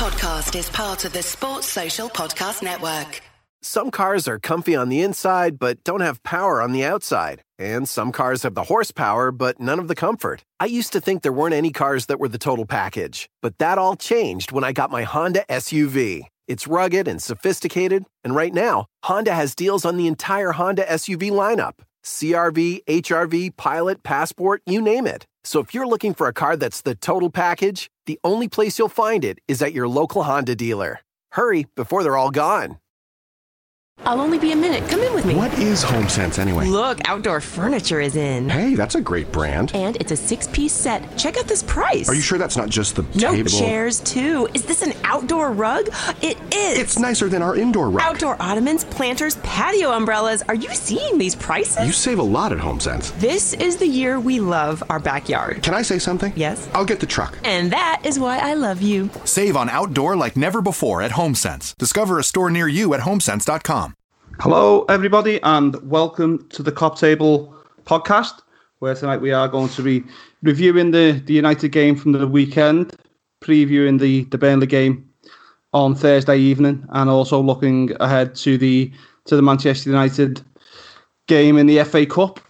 podcast is part of the Sports Social Podcast Network. Some cars are comfy on the inside, but don't have power on the outside. And some cars have the horsepower, but none of the comfort. I used to think there weren't any cars that were the total package, but that all changed when I got my Honda SUV. It's rugged and sophisticated, and right now, Honda has deals on the entire Honda SUV lineup CRV, HRV, Pilot, Passport, you name it. So if you're looking for a car that's the total package, the only place you'll find it is at your local Honda dealer. Hurry before they're all gone. I'll only be a minute. Come in with me. What is HomeSense anyway? Look, outdoor furniture is in. Hey, that's a great brand. And it's a six piece set. Check out this price. Are you sure that's not just the no, table? chairs too. Is this an outdoor rug? It is. It's nicer than our indoor rug. Outdoor ottomans, planters, patio umbrellas. Are you seeing these prices? You save a lot at HomeSense. This is the year we love our backyard. Can I say something? Yes. I'll get the truck. And that is why I love you. Save on outdoor like never before at HomeSense. Discover a store near you at homesense.com. Hello, everybody, and welcome to the Kop Table podcast, where tonight we are going to be reviewing the, the United game from the weekend, previewing the, the Burnley game on Thursday evening, and also looking ahead to the to the Manchester United game in the FA Cup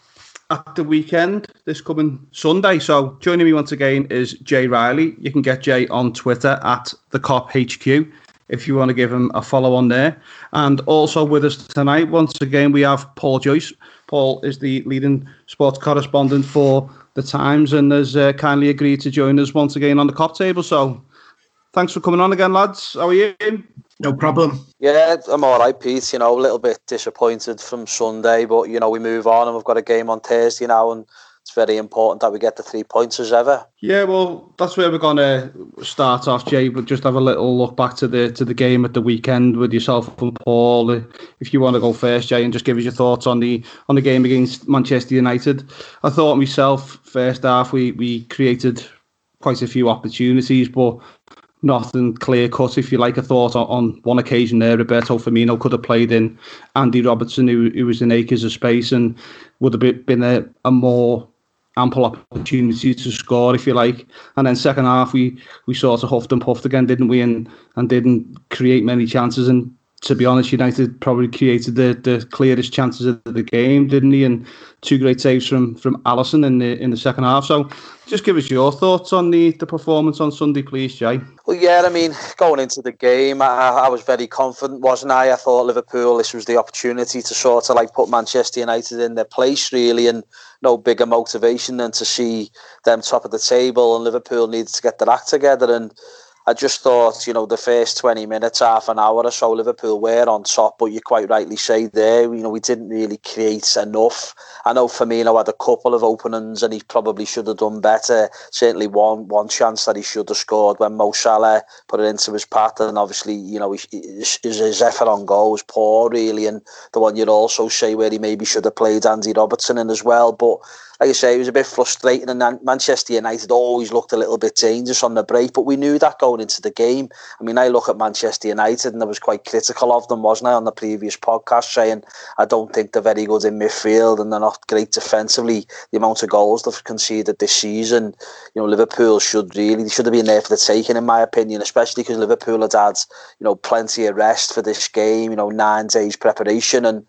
at the weekend this coming Sunday. So joining me once again is Jay Riley. You can get Jay on Twitter at the Cop HQ if you want to give him a follow on there. And also with us tonight, once again, we have Paul Joyce. Paul is the leading sports correspondent for the Times and has uh, kindly agreed to join us once again on the cop table. So thanks for coming on again, lads. How are you? No problem. Yeah, I'm all right, Pete. You know, a little bit disappointed from Sunday, but, you know, we move on and we've got a game on Thursday now and it's very important that we get the three points as ever. Yeah, well, that's where we're to start off, Jay. But just have a little look back to the to the game at the weekend with yourself and Paul. If you want to go first, Jay, and just give us your thoughts on the on the game against Manchester United. I thought myself first half we we created quite a few opportunities, but nothing clear cut, if you like. I thought on, one occasion there, Roberto Firmino could have played in Andy Robertson, who, who was in acres of space, and would have been a, a more ample opportunity to score, if you like. And then second half, we we sort of huffed and puffed again, didn't we? And and didn't create many chances. And to be honest, United probably created the, the clearest chances of the game, didn't he? And two great saves from from Alisson in the in the second half. So, just give us your thoughts on the the performance on Sunday, please, Jay. Well, yeah, I mean, going into the game, I, I was very confident, wasn't I? I thought Liverpool, this was the opportunity to sort of like put Manchester United in their place, really, and no bigger motivation than to see them top of the table, and Liverpool needed to get their act together and I just thought, you know, the first 20 minutes, half an hour or so, Liverpool were on top, but you quite rightly say there, you know, we didn't really create enough. I know Firmino had a couple of openings and he probably should have done better. Certainly one one chance that he should have scored when Mo Salah put it into his path, and obviously, you know, his, his effort on goal was poor, really. And the one you'd also say where he maybe should have played Andy Robertson in as well. But like I say, it was a bit frustrating. And Manchester United always looked a little bit dangerous on the break, but we knew that going into the game. I mean, I look at Manchester United and I was quite critical of them, wasn't I, on the previous podcast, saying I don't think they're very good in midfield and they're not great defensively. The amount of goals they've conceded this season, you know, Liverpool should really, should have been there for the taking, in my opinion, especially because Liverpool had had, you know, plenty of rest for this game, you know, nine days preparation and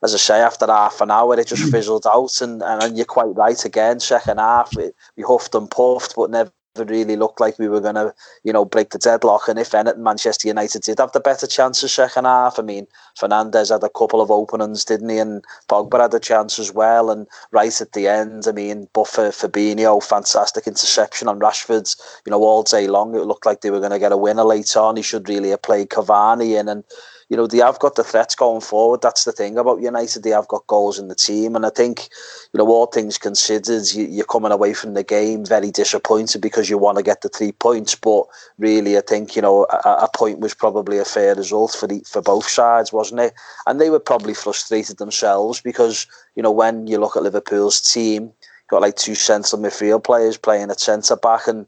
as I say, after half an hour, it just fizzled out. And, and you're quite right again. Second half, we huffed and puffed, but never really looked like we were going to, you know, break the deadlock. And if anything, Manchester United did have the better chances second half. I mean, Fernandes had a couple of openings, didn't he? And Pogba had a chance as well. And right at the end, I mean, but for Fabinho, fantastic interception on Rashford's, you know, all day long. It looked like they were going to get a winner later on. He should really have played Cavani in. And you know, they have got the threats going forward. That's the thing about United. They have got goals in the team. And I think, you know, all things considered, you, are coming away from the game very disappointed because you want to get the three points. But really, I think, you know, a, a point was probably a fair result for the, for both sides, wasn't it? And they were probably frustrated themselves because, you know, when you look at Liverpool's team, got like two central midfield players playing at centre back and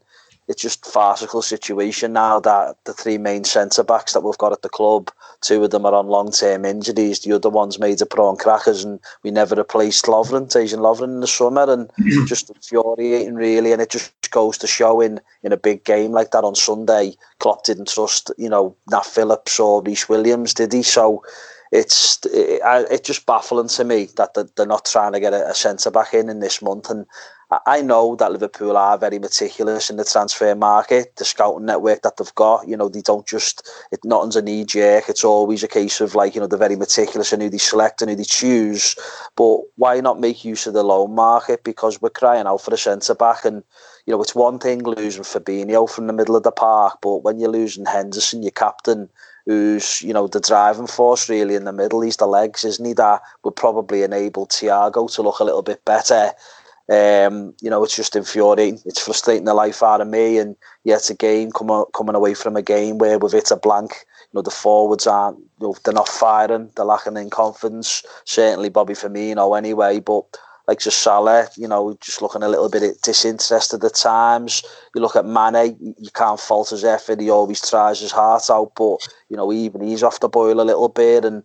it's just farcical situation now that the three main centre backs that we've got at the club, two of them are on long term injuries. The other one's made of prawn crackers, and we never replaced Lovren, Dejan Lovren in the summer, and just infuriating really. And it just goes to show in in a big game like that on Sunday, Klopp didn't trust you know Nat Phillips or Rhys Williams, did he? So it's it, it's just baffling to me that they're not trying to get a, a centre back in in this month. And I know that Liverpool are very meticulous in the transfer market, the scouting network that they've got. You know, they don't just it nothing's a knee jerk. It's always a case of like you know they're very meticulous in who they select and who they choose. But why not make use of the loan market? Because we're crying out for a centre back, and you know it's one thing losing Fabinho from the middle of the park, but when you're losing Henderson, your captain who's you know the driving force really in the middle. He's the legs, isn't he? That would probably enable Thiago to look a little bit better. Um, you know, it's just infuriating. It's frustrating the life out of me. And yet again, coming coming away from a game where we've hit a blank. You know, the forwards aren't. You know, they're not firing. They're lacking in confidence. Certainly, Bobby Firmino anyway. But like just Salah, you know, just looking a little bit disinterested at times. You look at Mane, you can't fault his effort. He always tries his heart out, but you know, even he's off the boil a little bit, and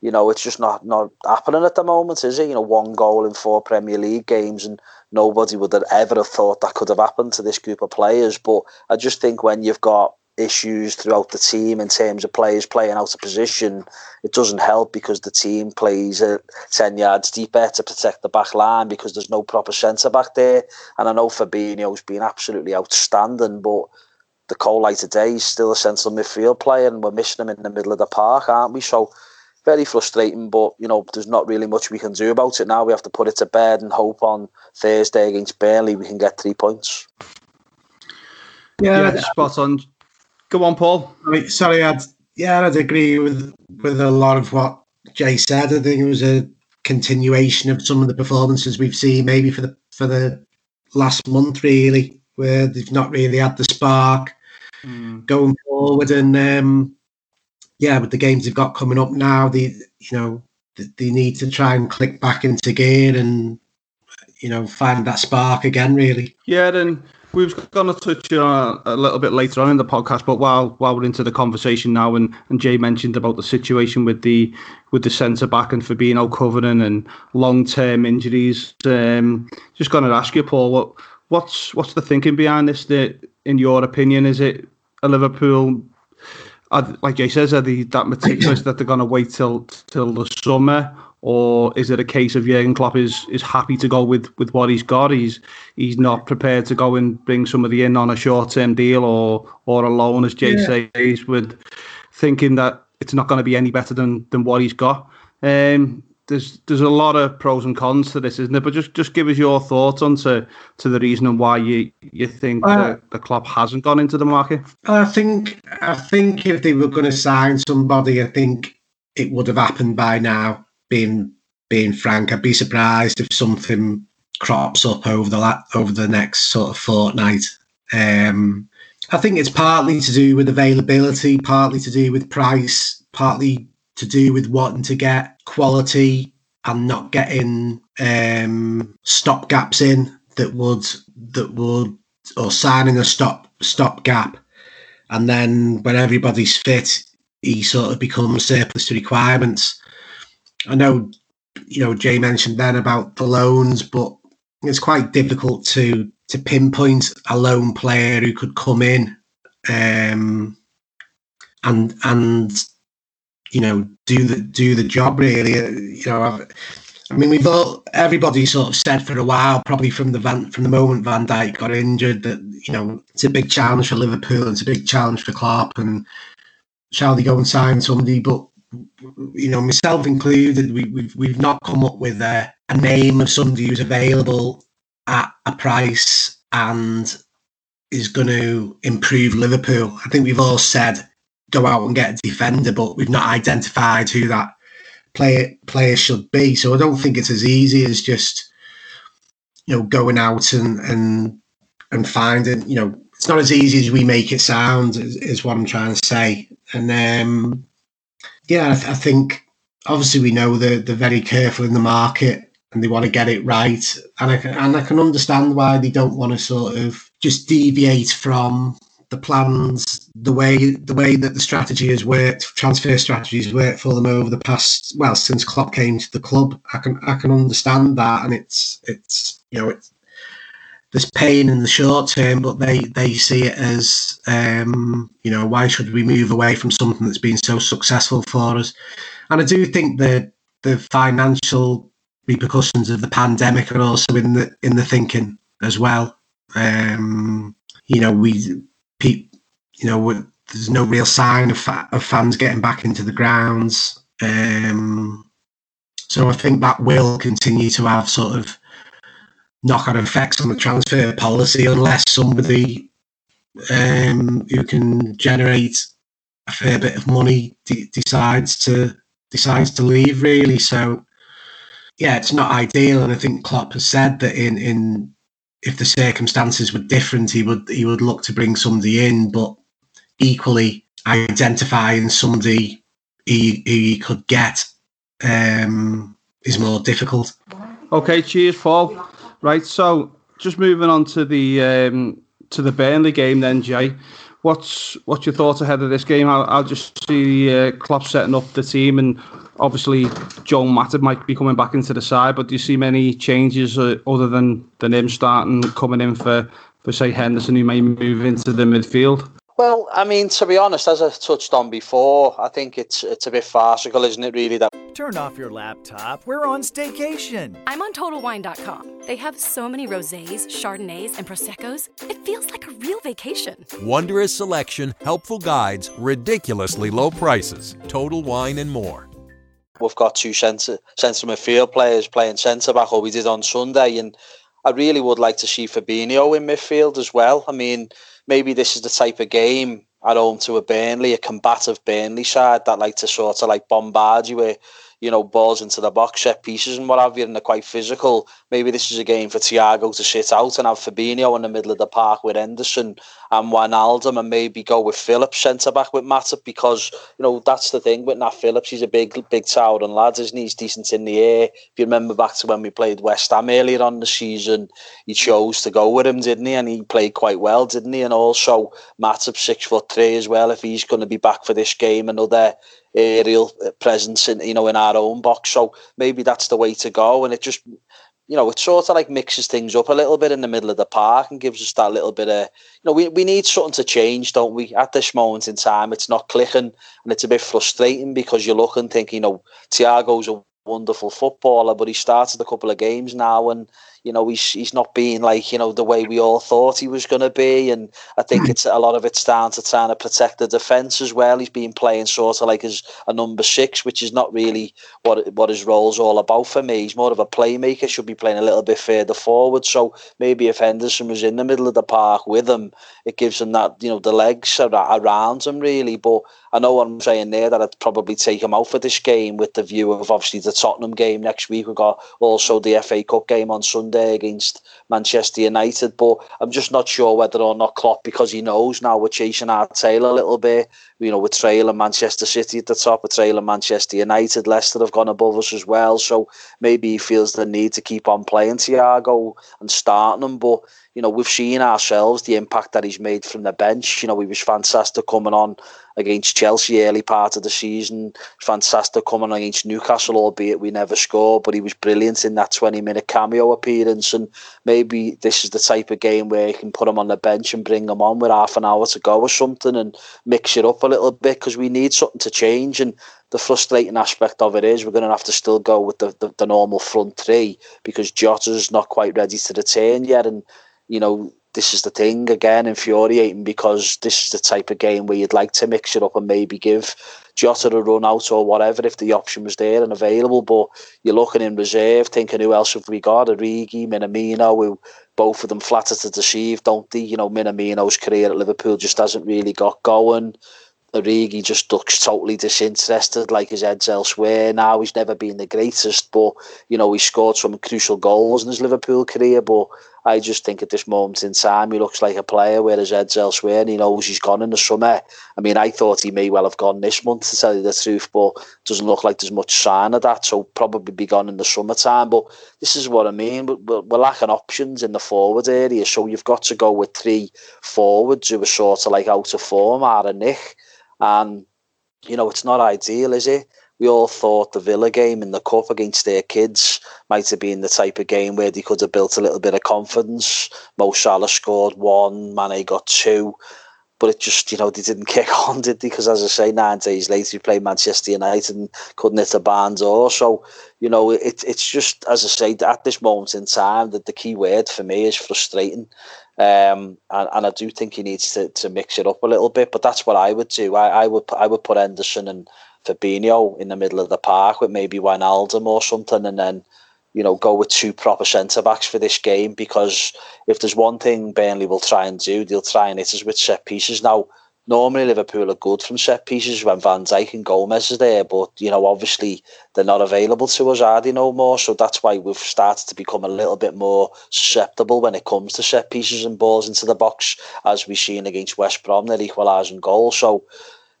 you know, it's just not not happening at the moment, is it? You know, one goal in four Premier League games, and nobody would have ever have thought that could have happened to this group of players. But I just think when you've got issues throughout the team in terms of players playing out of position, it doesn't help because the team plays uh, 10 yards deeper to protect the back line because there's no proper centre back there. And I know Fabinho's been absolutely outstanding, but the Cole light today is still a central midfield player and we're missing him in the middle of the park, aren't we? So very frustrating, but you know, there's not really much we can do about it now. We have to put it to bed and hope on Thursday against Burnley we can get three points. Yeah, yeah spot on. Go on, Paul. Sorry, I'd yeah, I'd agree with with a lot of what Jay said. I think it was a continuation of some of the performances we've seen, maybe for the for the last month, really, where they've not really had the spark mm. going forward. And um, yeah, with the games they've got coming up now, they you know they need to try and click back into gear and you know find that spark again. Really. Yeah, then we are going to touch on a little bit later on in the podcast, but while while we're into the conversation now, and, and Jay mentioned about the situation with the with the centre back and Fabinho covering and long term injuries, um, just going to ask you, Paul, what what's what's the thinking behind this? That, in your opinion, is it a Liverpool? Like Jay says, are they that meticulous that they're going to wait till till the summer, or is it a case of Jurgen Klopp is is happy to go with with what he's got? He's he's not prepared to go and bring somebody in on a short term deal or or a loan, as Jay yeah. says, with thinking that it's not going to be any better than than what he's got. Um, there's there's a lot of pros and cons to this, isn't it? But just just give us your thoughts on to, to the reason and why you you think uh, the, the club hasn't gone into the market. I think I think if they were going to sign somebody, I think it would have happened by now being being frank, I'd be surprised if something crops up over the over the next sort of fortnight. Um, I think it's partly to do with availability, partly to do with price, partly to do with wanting to get quality and not getting um, stop gaps in that would that would or signing a stop stop gap, and then when everybody's fit, he sort of becomes surplus to requirements. I know, you know, Jay mentioned then about the loans, but it's quite difficult to to pinpoint a lone player who could come in um, and and you know do the do the job really. Uh, you know, I've, I mean, we've all everybody sort of said for a while, probably from the van, from the moment Van Dijk got injured, that you know it's a big challenge for Liverpool, it's a big challenge for Klopp, and shall they go and sign somebody? But you know, myself included, we, we've we've not come up with a, a name of somebody who's available at a price and is going to improve Liverpool. I think we've all said go out and get a defender, but we've not identified who that player player should be. So I don't think it's as easy as just you know going out and and and finding. You know, it's not as easy as we make it sound. Is, is what I'm trying to say. And um, yeah, I, th- I, think obviously we know they're, they're very careful in the market and they want to get it right. And I can, and I can understand why they don't want to sort of just deviate from the plans, the way the way that the strategy has worked, transfer strategies worked for them over the past well since Klopp came to the club. I can I can understand that, and it's it's you know it's there's pain in the short term, but they they see it as um, you know why should we move away from something that's been so successful for us? And I do think the the financial repercussions of the pandemic are also in the in the thinking as well. Um, you know, we, you know, there's no real sign of, fa- of fans getting back into the grounds. Um, so I think that will continue to have sort of knock-on effects on the transfer policy unless somebody um, who can generate a fair bit of money de- decides to decides to leave. Really, so yeah, it's not ideal, and I think Klopp has said that in in if the circumstances were different, he would he would look to bring somebody in, but equally identifying somebody he, he could get um, is more difficult. Okay, cheers, Paul. Right, so just moving on to the um, to the Burnley game then, Jay. What's what's your thoughts ahead of this game? I'll, I'll just see uh, Klopp setting up the team, and obviously Joe Matip might be coming back into the side. But do you see many changes uh, other than than him starting coming in for for say Henderson, who may move into the midfield? Well, I mean, to be honest, as I touched on before, I think it's it's a bit farcical, isn't it? Really, that Turn off your laptop. We're on staycation. I'm on TotalWine.com. They have so many rosés, chardonnays, and proseccos. It feels like a real vacation. Wondrous selection, helpful guides, ridiculously low prices. Total Wine and more. We've got two centre centre midfield players playing centre back, or we did on Sunday, and I really would like to see Fabinho in midfield as well. I mean maybe this is the type of game at home to a Burnley, a combative Burnley side that like to sort of like bombard you with you know, balls into the box, set pieces and what have you, and they're quite physical. Maybe this is a game for Thiago to sit out and have Fabinho in the middle of the park with Henderson and Wijnaldum and maybe go with Phillips centre back with Matip because, you know, that's the thing with Nat Phillips. He's a big, big towering lad, isn't he? He's decent in the air. If you remember back to when we played West Ham earlier on the season, he chose to go with him, didn't he? And he played quite well, didn't he? And also Matip, six foot three as well, if he's going to be back for this game, another aerial uh, presence in you know in our own box. So maybe that's the way to go. And it just you know it sort of like mixes things up a little bit in the middle of the park and gives us that little bit of you know we we need something to change, don't we? At this moment in time, it's not clicking and it's a bit frustrating because you look and think you know Thiago's a wonderful footballer, but he started a couple of games now and you know he's he's not being like you know the way we all thought he was going to be. And I think hmm. it's a lot of it's down to trying to protect the defence as well. He's been playing sort of like as a number six which is not really what what his role's all about for me. He's more of a playmaker should be playing a little bit further forward. So maybe if Henderson was in the middle of the park with him it gives him that you know the legs around him really. But I know what I'm saying there that I'd probably take him out for this game with the view of obviously the Tottenham game next week. We've got also the FA Cup game on Sunday Sunday against Manchester United. But I'm just not sure whether or not Klopp, because he knows now we're chasing our tail a little bit. You know, we're trailing Manchester City at the top, we're trailing Manchester United. Leicester have gone above us as well. So maybe he feels the need to keep on playing Thiago and starting him. But you know, we've seen ourselves the impact that he's made from the bench. You know, he was fantastic coming on against Chelsea early part of the season. Fantastic coming on against Newcastle, albeit we never scored, but he was brilliant in that 20 minute cameo appearance. And maybe this is the type of game where you can put him on the bench and bring him on with half an hour to go or something and mix it up a little bit because we need something to change. And the frustrating aspect of it is we're going to have to still go with the, the, the normal front three because Jota's not quite ready to return yet. And you know, this is the thing again, infuriating because this is the type of game where you'd like to mix it up and maybe give Jota a run out or whatever if the option was there and available. But you're looking in reserve, thinking who else have we got? Origi, Minamino, who both of them flatter to deceive, don't they? You know, Minamino's career at Liverpool just hasn't really got going. Origi just looks totally disinterested, like his head's elsewhere now. He's never been the greatest, but you know he scored some crucial goals in his Liverpool career. But I just think at this moment in time, he looks like a player where his head's elsewhere and he knows he's gone in the summer. I mean, I thought he may well have gone this month, to tell you the truth, but doesn't look like there's much sign of that. So probably be gone in the summertime. But this is what I mean. We're, we're lacking options in the forward area. So you've got to go with three forwards who are sort of like out of form, out of nick. And, you know, it's not ideal, is it? We all thought the Villa game in the cup against their kids might have been the type of game where they could have built a little bit of confidence. Mo Salah scored one, Mane got two, but it just you know they didn't kick on, did they? Because as I say, nine days later we played Manchester United and couldn't hit the barn door. So you know it, it's just as I say at this moment in time that the key word for me is frustrating. Um, and, and I do think he needs to, to mix it up a little bit, but that's what I would do. I, I would I would put Henderson and Fabinho in the middle of the park with maybe Wijnaldum or something, and then you know go with two proper centre backs for this game. Because if there's one thing Burnley will try and do, they'll try and hit us with set pieces. Now, normally Liverpool are good from set pieces when Van Dijk and Gomez is there, but you know obviously they're not available to us, are they no more? So that's why we've started to become a little bit more susceptible when it comes to set pieces and balls into the box, as we've seen against West Brom, their equalising goal. So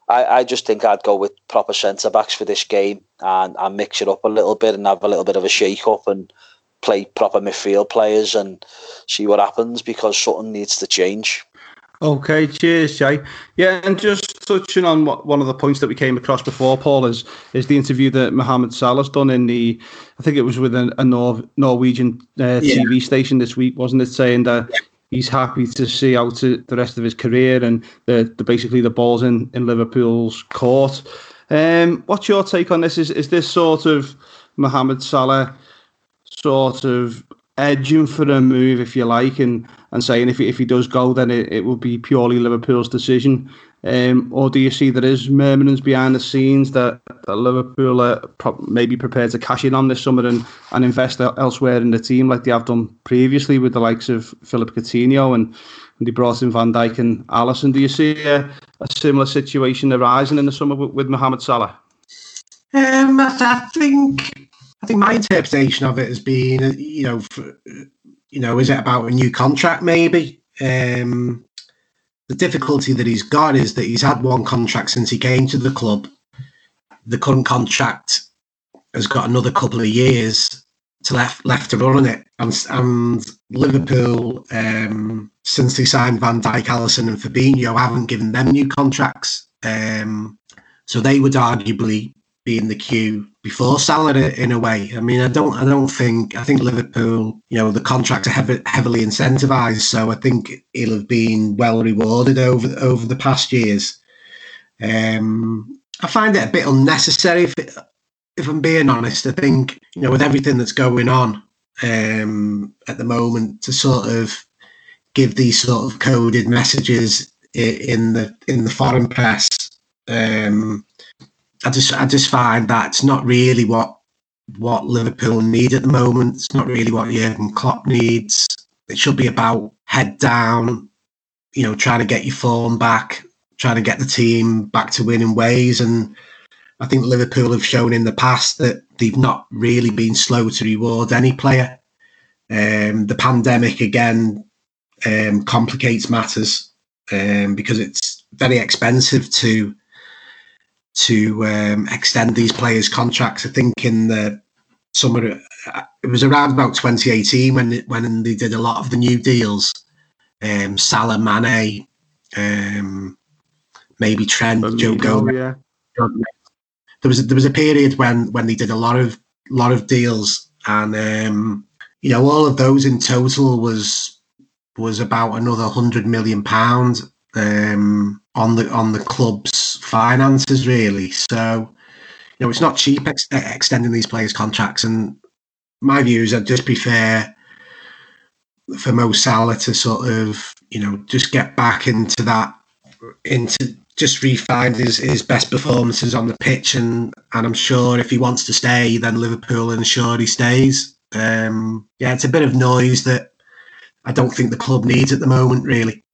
I, I just think I'd go with proper centre backs for this game and, and mix it up a little bit and have a little bit of a shake up and play proper midfield players and see what happens because something needs to change. Okay, cheers, Jay. Yeah, and just touching on what, one of the points that we came across before, Paul, is is the interview that Mohamed Salah's done in the, I think it was with a, a Nor- Norwegian uh, yeah. TV station this week, wasn't it? Saying that he's happy to see out to the rest of his career and the, the basically the balls in, in Liverpool's court. Um, what's your take on this? Is is this sort of Mohamed Salah sort of edging for a move, if you like, and, and saying if he, if he does go, then it, it will be purely Liverpool's decision? Um, or do you see there is murmurings behind the scenes that, that Liverpool are pro- maybe prepared to cash in on this summer and, and invest elsewhere in the team like they have done previously with the likes of Philippe Coutinho and, and they brought in Van Dijk and Alisson? Do you see a, a similar situation arising in the summer with, with Mohamed Salah? Um, I think I think my interpretation of it has been, you know, for, you know, is it about a new contract maybe? Um, the difficulty that he's got is that he's had one contract since he came to the club. The current contract has got another couple of years to left left to run on it, and, and Liverpool um, since they signed Van Dijk, Alisson, and Fabinho haven't given them new contracts. Um, so they would arguably be in the queue before Salah in a way. I mean, I don't, I don't think, I think Liverpool, you know, the contracts are heavy, heavily incentivized, so I think he'll have been well rewarded over over the past years. Um, I find it a bit unnecessary, if, if I'm being honest. I think, you know, with everything that's going on um, at the moment, to sort of give these sort of coded messages in the in the foreign press. Um, I just I just find that's not really what what Liverpool need at the moment. It's not really what Jurgen Klopp needs. It should be about head down, you know, trying to get your form back, trying to get the team back to winning ways. And I think Liverpool have shown in the past that they've not really been slow to reward any player. Um, the pandemic again um, complicates matters um, because it's very expensive to to um, extend these players' contracts. I think in the summer, uh, it was around about 2018 when when they did a lot of the new deals. Um, Salah, Mane, um, maybe Trent, Joe Gomez. Yeah. There was a, there was a period when when they did a lot of lot of deals, and um, you know all of those in total was was about another hundred million pounds um, on the on the club's finances, really. So, you know, it's not cheap ex- extending these players' contracts. And my view is, I'd just be fair for Mo Salah to sort of, you know, just get back into that, into just refine his, his best performances on the pitch. And, and I'm sure if he wants to stay, then Liverpool ensure he stays. Um, yeah, it's a bit of noise that I don't think the club needs at the moment, really.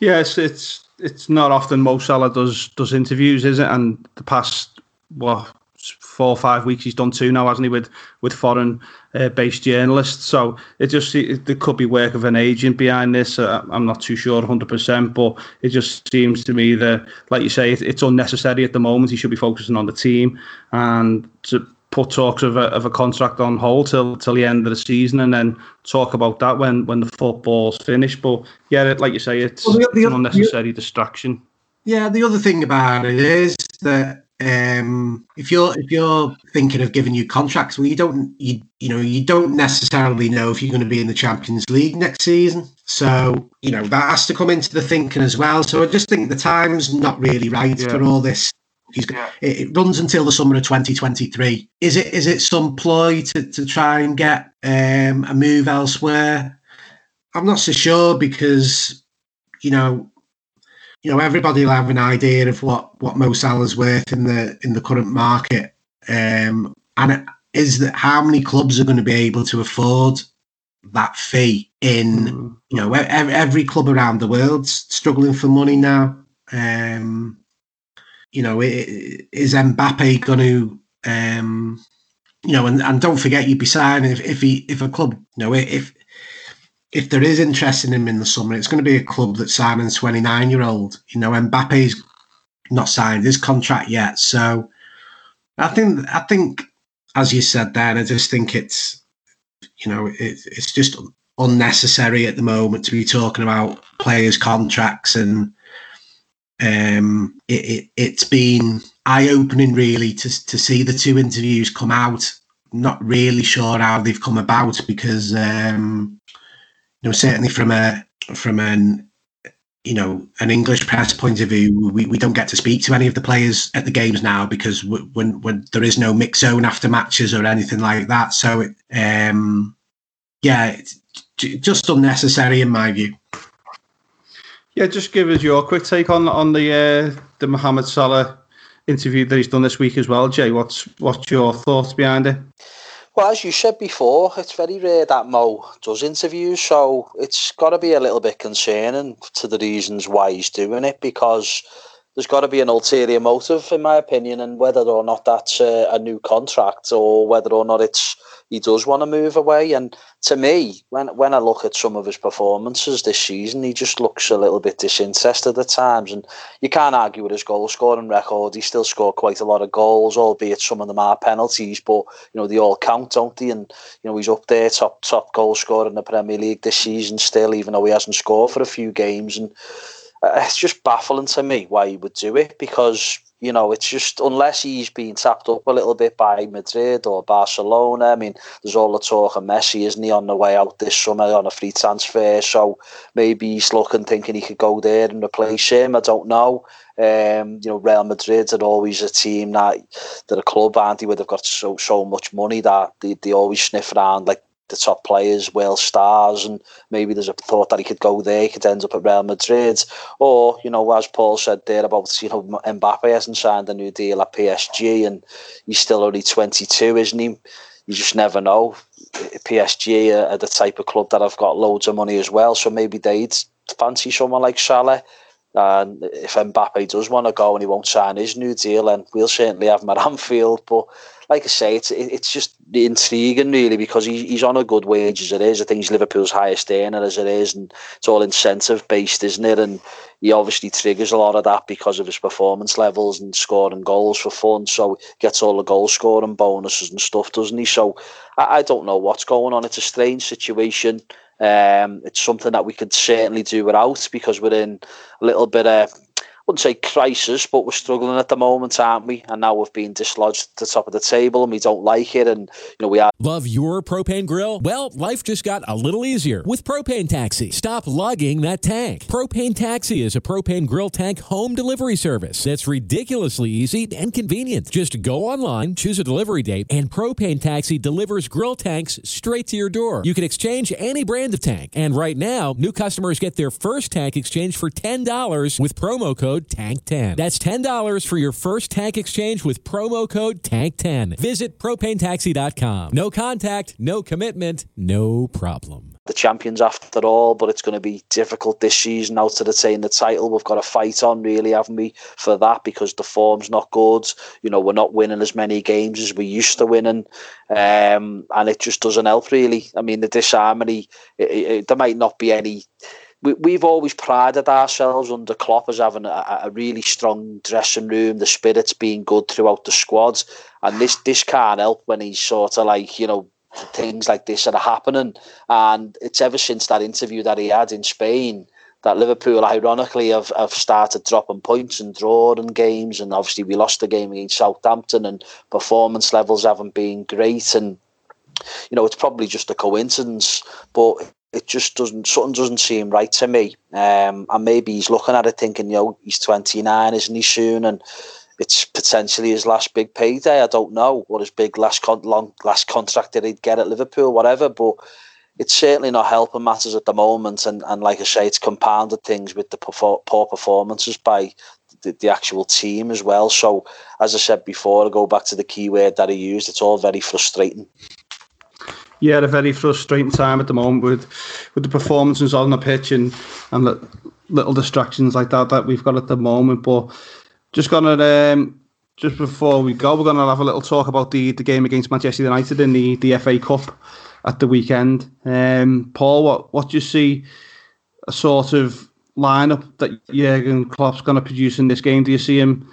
Yes, it's it's not often Mo Salah does does interviews, is it? And the past what four or five weeks he's done two now, hasn't he? With with foreign uh, based journalists, So it just it, there could be work of an agent behind this. Uh, I'm not too sure 100%, but it just seems to me that, like you say, it, it's unnecessary at the moment. He should be focusing on the team and to put talks of a, of a contract on hold till till the end of the season and then talk about that when when the football's finished. But yeah, it, like you say, it's well, the, the, an unnecessary the, distraction. Yeah, the other thing about it is that um, if you're if you're thinking of giving you contracts, well, you don't you you know you don't necessarily know if you're going to be in the Champions League next season. So you know that has to come into the thinking as well. So I just think the time's not really right yeah. for all this. He's, it, it runs until the summer of 2023. Is it is it some ploy to, to try and get um, a move elsewhere? I'm not so sure because you know you know, everybody will have an idea of what what Mo Salah's worth in the in the current market, um, and it is that how many clubs are going to be able to afford that fee? In mm. you know, every, every club around the world's struggling for money now. Um, you know, is Mbappe going to, um, you know, and, and don't forget you'd be signing if, if he if a club, you know, if if there is interest in him in the summer, it's going to be a club that's signing 29 year old. You know, Mbappe's not signed his contract yet. So I think, I think, as you said there, I just think it's, you know, it, it's just unnecessary at the moment to be talking about players' contracts and um, it, it, has been eye opening really to, to see the two interviews come out. Not really sure how they've come about because um, you know, certainly from a from an you know an English press point of view, we, we don't get to speak to any of the players at the games now because when when there is no mix zone after matches or anything like that. So it, um, yeah, it's just unnecessary in my view. Yeah, just give us your quick take on on the uh, the Mohamed Salah interview that he's done this week as well, Jay. What's what's your thoughts behind it? Well, as you said before, it's very rare that Mo does interviews, so it's got to be a little bit concerning to the reasons why he's doing it because there's got to be an ulterior motive, in my opinion, and whether or not that's a, a new contract or whether or not it's he does want to move away. And to me, when when I look at some of his performances this season, he just looks a little bit disinterested at times. And you can't argue with his goal scoring record. He still scored quite a lot of goals, albeit some of them are penalties, but you know they all count, don't they? And you know he's up there, top top goal scorer in the Premier League this season still, even though he hasn't scored for a few games. And it's just baffling to me why he would do it because you know, it's just unless he's been tapped up a little bit by Madrid or Barcelona. I mean, there's all the talk of Messi, isn't he, on the way out this summer on a free transfer? So maybe he's looking, thinking he could go there and replace him. I don't know. Um, you know, Real Madrid are always a team that that a club, they, where they've got so so much money that they, they always sniff around like the top players, world stars, and maybe there's a thought that he could go there, he could end up at Real Madrid. Or, you know, as Paul said there about, you know, Mbappe hasn't signed a new deal at PSG and he's still only 22, isn't he? You just never know. PSG are, the type of club that have got loads of money as well, so maybe they'd fancy someone like Salah. And if Mbappe does want to go and he won't sign his new deal, then we'll certainly have him at Anfield. But like I say, it's it's just intriguing really because he, he's on a good wage as it is. I think he's Liverpool's highest earner as it is, and it's all incentive based, isn't it? And he obviously triggers a lot of that because of his performance levels and scoring goals for fun. So gets all the goal scoring bonuses and stuff, doesn't he? So I, I don't know what's going on. It's a strange situation. Um, it's something that we could certainly do without because we're in a little bit of wouldn't say crisis, but we're struggling at the moment, aren't we? And now we've been dislodged at the top of the table and we don't like it. And, you know, we are. Love your propane grill? Well, life just got a little easier with Propane Taxi. Stop lugging that tank. Propane Taxi is a propane grill tank home delivery service that's ridiculously easy and convenient. Just go online, choose a delivery date, and Propane Taxi delivers grill tanks straight to your door. You can exchange any brand of tank. And right now, new customers get their first tank exchange for $10 with promo code code TANK10. That's $10 for your first tank exchange with promo code TANK10. Visit propanetaxi.com. No contact, no commitment, no problem. the champions after all, but it's going to be difficult this season out to retain the title. We've got a fight on, really, haven't we, for that because the form's not good. You know, we're not winning as many games as we used to winning, um, and it just doesn't help, really. I mean, the disharmony, it, it, there might not be any we, we've always prided ourselves under Klopp as having a, a, really strong dressing room, the spirits being good throughout the squads, and this this can't help when he's sort of like you know things like this are happening. And it's ever since that interview that he had in Spain that Liverpool, ironically, have, have started dropping points and drawing games. And obviously, we lost the game against Southampton, and performance levels haven't been great. And you know, it's probably just a coincidence, but it just doesn't something doesn't seem right to me. Um, and maybe he's looking at it thinking, you know, he's 29, isn't he soon? And it's potentially his last big payday. I don't know what his big last con- long last contract that he'd get at Liverpool, whatever. But it's certainly not helping matters at the moment. And and like I say, it's compounded things with the poor performances by the, the actual team as well. So as I said before, I go back to the key word that he used. It's all very frustrating. Yeah, a very frustrating time at the moment with with the performances on the pitch and and the little distractions like that that we've got at the moment. But just gonna um, just before we go, we're gonna have a little talk about the, the game against Manchester United in the, the FA Cup at the weekend. Um, Paul, what what do you see a sort of lineup that Jurgen Klopp's going to produce in this game? Do you see him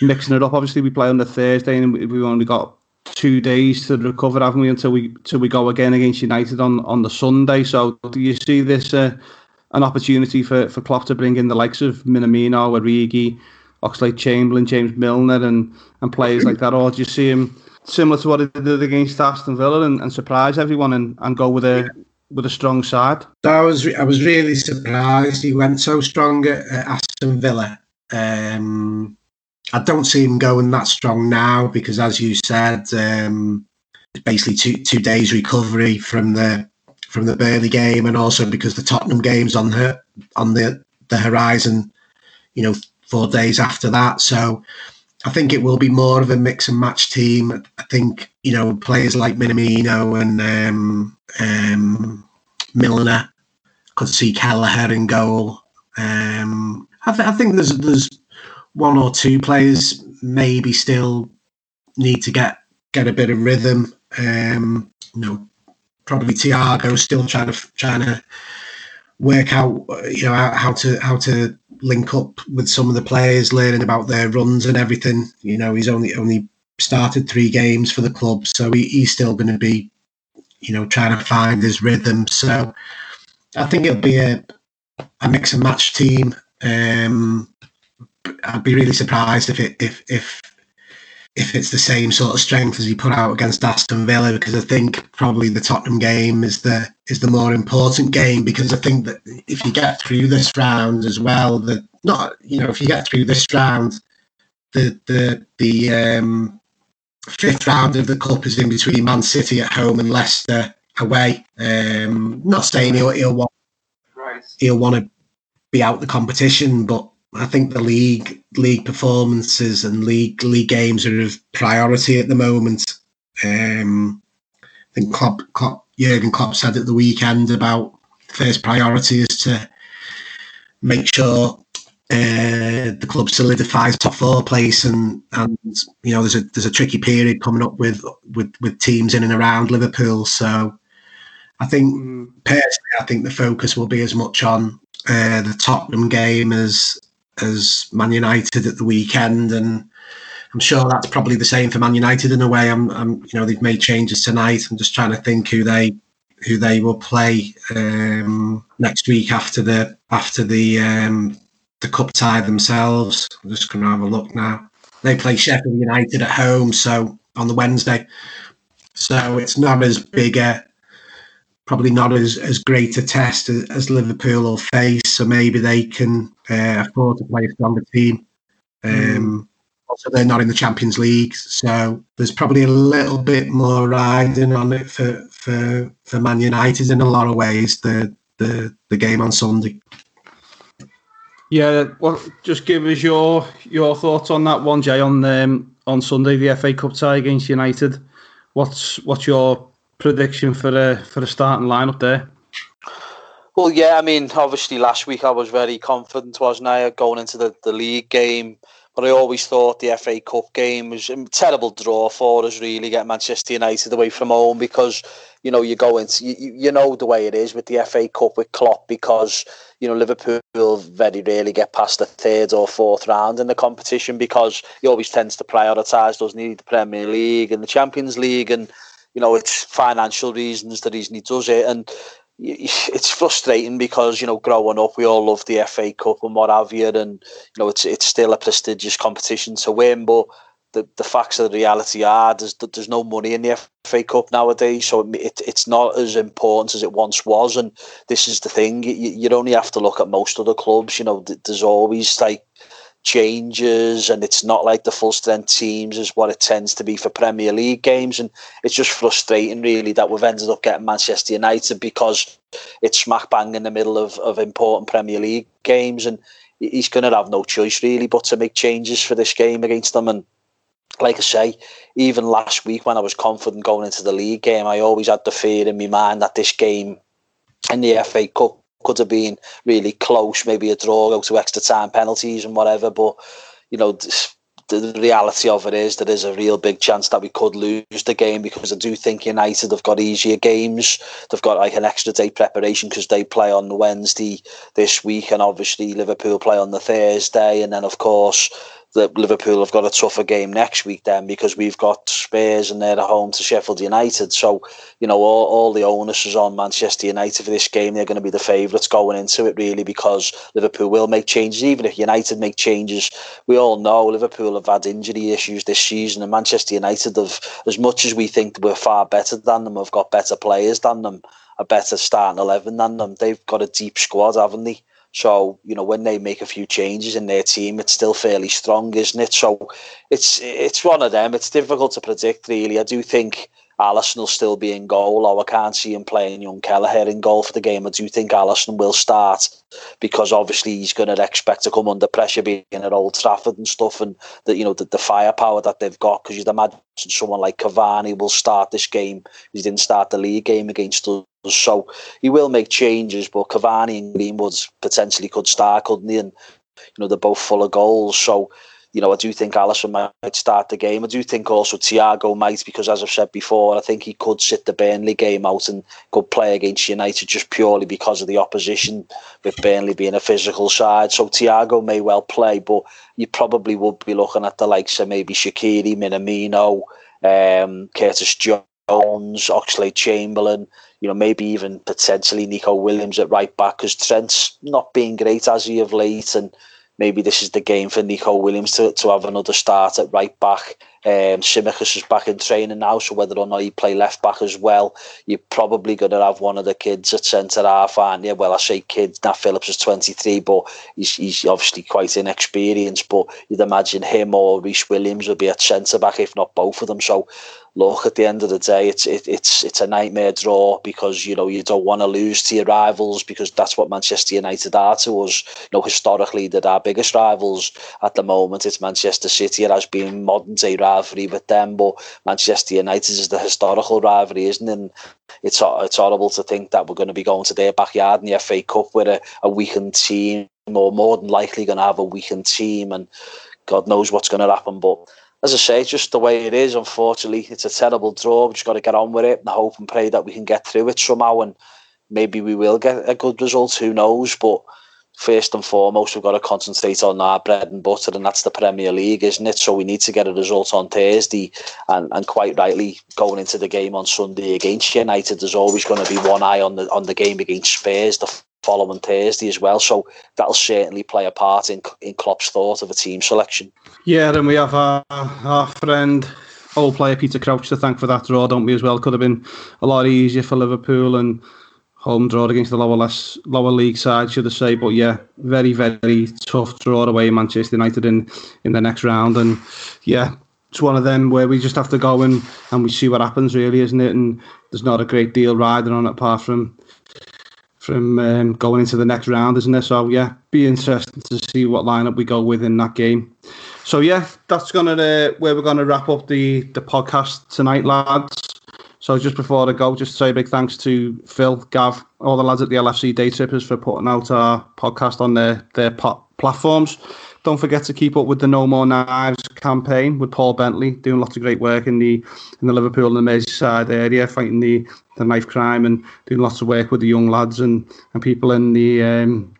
mixing it up? Obviously, we play on the Thursday and we've only got two days to recover, haven't we, until we until we go again against United on, on the Sunday. So, do you see this uh, an opportunity for for Klopp to bring in the likes of Minamino, Origi? Oxlade Chamberlain, James Milner, and and players like that? Or do you see him similar to what he did against Aston Villa and, and surprise everyone and, and go with a with a strong side? I was I was really surprised he went so strong at, at Aston Villa. Um, I don't see him going that strong now because, as you said, um, basically two two days recovery from the from the Burnley game, and also because the Tottenham game's on the on the the horizon. You know, four days after that. So I think it will be more of a mix and match team. I think you know players like Minamino and um, um, Milner could see Kelleher in goal. Um, I, th- I, think there's there's one or two players maybe still need to get get a bit of rhythm. Um, you know, probably Thiago is still trying to trying to work out you know how to how to link up with some of the players, learning about their runs and everything. You know, he's only only started three games for the club, so he, he's still going to be, you know, trying to find his rhythm. So I think it'll be a a mix and match team. Um, I'd be really surprised if it if if if it's the same sort of strength as he put out against Aston Villa, because I think probably the Tottenham game is the is the more important game. Because I think that if you get through this round as well, that not you know if you get through this round, the the the um, fifth round of the cup is in between Man City at home and Leicester away. Um, not saying he'll he'll want right. he'll want to be out the competition, but I think the league league performances and league league games are of priority at the moment. Um, I think Klopp, Klopp, Jurgen Klopp said at the weekend about first priority is to make sure uh, the club solidifies top four place, and and you know there's a there's a tricky period coming up with with with teams in and around Liverpool. So I think mm. personally, I think the focus will be as much on uh, the Tottenham game as as Man United at the weekend, and I'm sure that's probably the same for Man United in a way. I'm, I'm you know, they've made changes tonight. I'm just trying to think who they who they will play um, next week after the after the um, the cup tie themselves. I'm just going to have a look now. They play Sheffield United at home, so on the Wednesday. So it's not as big a probably not as, as great a test as, as Liverpool will face. So maybe they can uh, afford to play a stronger team. Um, mm. Also, they're not in the Champions League, so there's probably a little bit more riding on it for for, for Man United in a lot of ways. The the the game on Sunday. Yeah, well, just give us your your thoughts on that one, Jay. On um, on Sunday, the FA Cup tie against United. What's what's your prediction for the for the starting lineup there? Well, yeah, I mean, obviously last week I was very confident, wasn't I, going into the, the league game. But I always thought the FA Cup game was a terrible draw for us, really, get Manchester United away from home because, you know, you go into, you, you know the way it is with the FA Cup with Klopp because, you know, Liverpool very rarely get past the third or fourth round in the competition because he always tends to prioritise, doesn't he, the Premier League and the Champions League and, you know, it's financial reasons the reason he does it. And it's frustrating because you know growing up we all love the FA Cup and what have you, and you know it's it's still a prestigious competition to win, but the, the facts of the reality are there's there's no money in the FA Cup nowadays, so it, it's not as important as it once was, and this is the thing you, you only have to look at most of the clubs. You know, there's always like changes and it's not like the full strength teams is what it tends to be for Premier League games. And it's just frustrating really that we've ended up getting Manchester United because it's smack bang in the middle of, of important Premier League games. And he's going to have no choice really but to make changes for this game against them. And like I say, even last week when I was confident going into the league game, I always had the fear in my mind that this game in the FA Cup could have been really close, maybe a draw, go to extra time penalties and whatever. But you know, the reality of it is there is a real big chance that we could lose the game because I do think United have got easier games. They've got like an extra day preparation because they play on Wednesday this week, and obviously Liverpool play on the Thursday, and then of course that Liverpool have got a tougher game next week then because we've got Spurs and they're at home to Sheffield United. So, you know, all, all the onus is on Manchester United for this game. They're going to be the favourites going into it, really, because Liverpool will make changes. Even if United make changes, we all know Liverpool have had injury issues this season, and Manchester United have, as much as we think we're far better than them, have got better players than them, a better starting 11 than them. They've got a deep squad, haven't they? So you know when they make a few changes in their team, it's still fairly strong, isn't it? So it's it's one of them. It's difficult to predict, really. I do think Alisson will still be in goal, or I can't see him playing young Kelleher in goal for the game. I do think Alisson will start because obviously he's going to expect to come under pressure being at Old Trafford and stuff, and the you know the, the firepower that they've got. Because you'd imagine someone like Cavani will start this game. He didn't start the league game against us so he will make changes, but Cavani and Greenwood potentially could start, couldn't he? And you know they're both full of goals, so you know I do think Alisson might start the game. I do think also Thiago might, because as I've said before, I think he could sit the Burnley game out and could play against United just purely because of the opposition, with Burnley being a physical side. So Thiago may well play, but you probably would be looking at the likes of maybe Shaqiri, Minamino, um, Curtis Jones. Oxlade Chamberlain, you know, maybe even potentially Neco Williams at right back because Trent's not being great as he of late, and maybe this is the game for Neco Williams to, to have another start at right back. Um, Tsimikas is back in training now, so whether or not he play left back as well, you're probably going to have one of the kids at centre half, aren't you? Well, I say kids, Nat Phillips is 23, but he's, he's obviously quite inexperienced, but you'd imagine him or Rhys Williams would be at centre back, if not both of them. So look, at the end of the day, it's it, it's it's a nightmare draw because you know you don't want to lose to your rivals because that's what Manchester United are to us. You know, historically, that our biggest rivals at the moment it's Manchester City. It has been modern day rivalry with them, but Manchester United is the historical rivalry, isn't it? And it's it's horrible to think that we're going to be going to their backyard in the FA Cup with a, a weakened team, or more than likely going to have a weakened team, and God knows what's going to happen, but as I say, just the way it is. Unfortunately, it's a terrible draw. We've just got to get on with it and hope and pray that we can get through it somehow. And maybe we will get a good result. Who knows? But first and foremost, we've got to concentrate on our bread and butter, and that's the Premier League, isn't it? So we need to get a result on Thursday. And, and quite rightly, going into the game on Sunday against United, there's always going to be one eye on the on the game against Spurs the following Thursday as well. So that'll certainly play a part in in Klopp's thought of a team selection. Yeah, and we have our, our friend, old player Peter Crouch to thank for that draw, don't we, as well? Could have been a lot easier for Liverpool and home draw against the lower less lower league side, should I say? But yeah, very very tough draw away Manchester United in in the next round, and yeah, it's one of them where we just have to go and and we see what happens, really, isn't it? And there's not a great deal riding on it apart from from um, going into the next round, isn't there? So yeah, be interesting to see what lineup we go with in that game. So yeah, that's gonna uh, where we're gonna wrap up the the podcast tonight, lads. So just before I go, just say a big thanks to Phil, Gav, all the lads at the LFC Day Trippers for putting out our podcast on their their platforms. Don't forget to keep up with the No More Knives campaign with Paul Bentley, doing lots of great work in the in the Liverpool and the Merseyside area, fighting the, the knife crime and doing lots of work with the young lads and, and people in the um,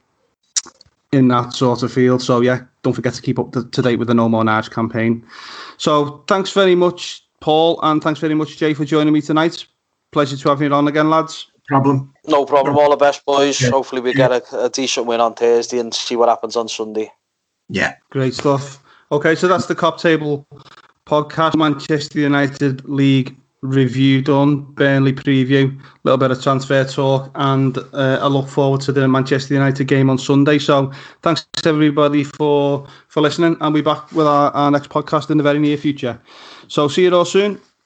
in that sort of field. So yeah, don't forget to keep up to, to date with the No More Knives campaign. So thanks very much, Paul, and thanks very much, Jay, for joining me tonight. Pleasure to have you on again, lads. Problem. No problem. All the best, boys. Yeah. Hopefully, we yeah. get a, a decent win on Thursday and see what happens on Sunday. Yeah. Great stuff. Okay, so that's the Kop Table podcast, Manchester United League review done, Burnley preview, a little bit of transfer talk, and uh, I look forward to the Manchester United game on Sunday. So thanks everybody for for listening, and we'll be back with our, our next podcast in the very near future. So see you all soon.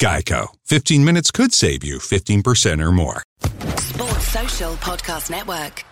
Geico. 15 minutes could save you 15% or more. Sports Social Podcast Network.